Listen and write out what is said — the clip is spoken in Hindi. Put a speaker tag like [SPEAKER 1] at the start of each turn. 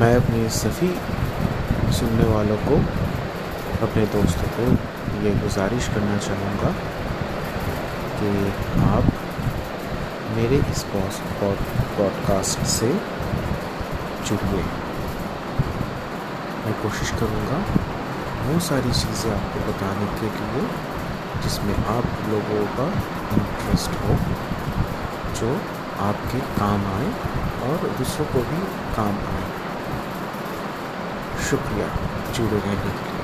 [SPEAKER 1] मैं अपने सभी सुनने वालों को, अपने दोस्तों को ये गुजारिश करना चाहूँगा कि आप मेरे इस पॉडकास्ट से जुड़िए। मैं कोशिश करूँगा वो सारी चीज़ें आपको बताने के लिए जिसमें आप लोगों का इंटरेस्ट हो, जो आपके काम आए और दूसरों को भी काम आए। शुक्रिया। जुड़े रहने के लिए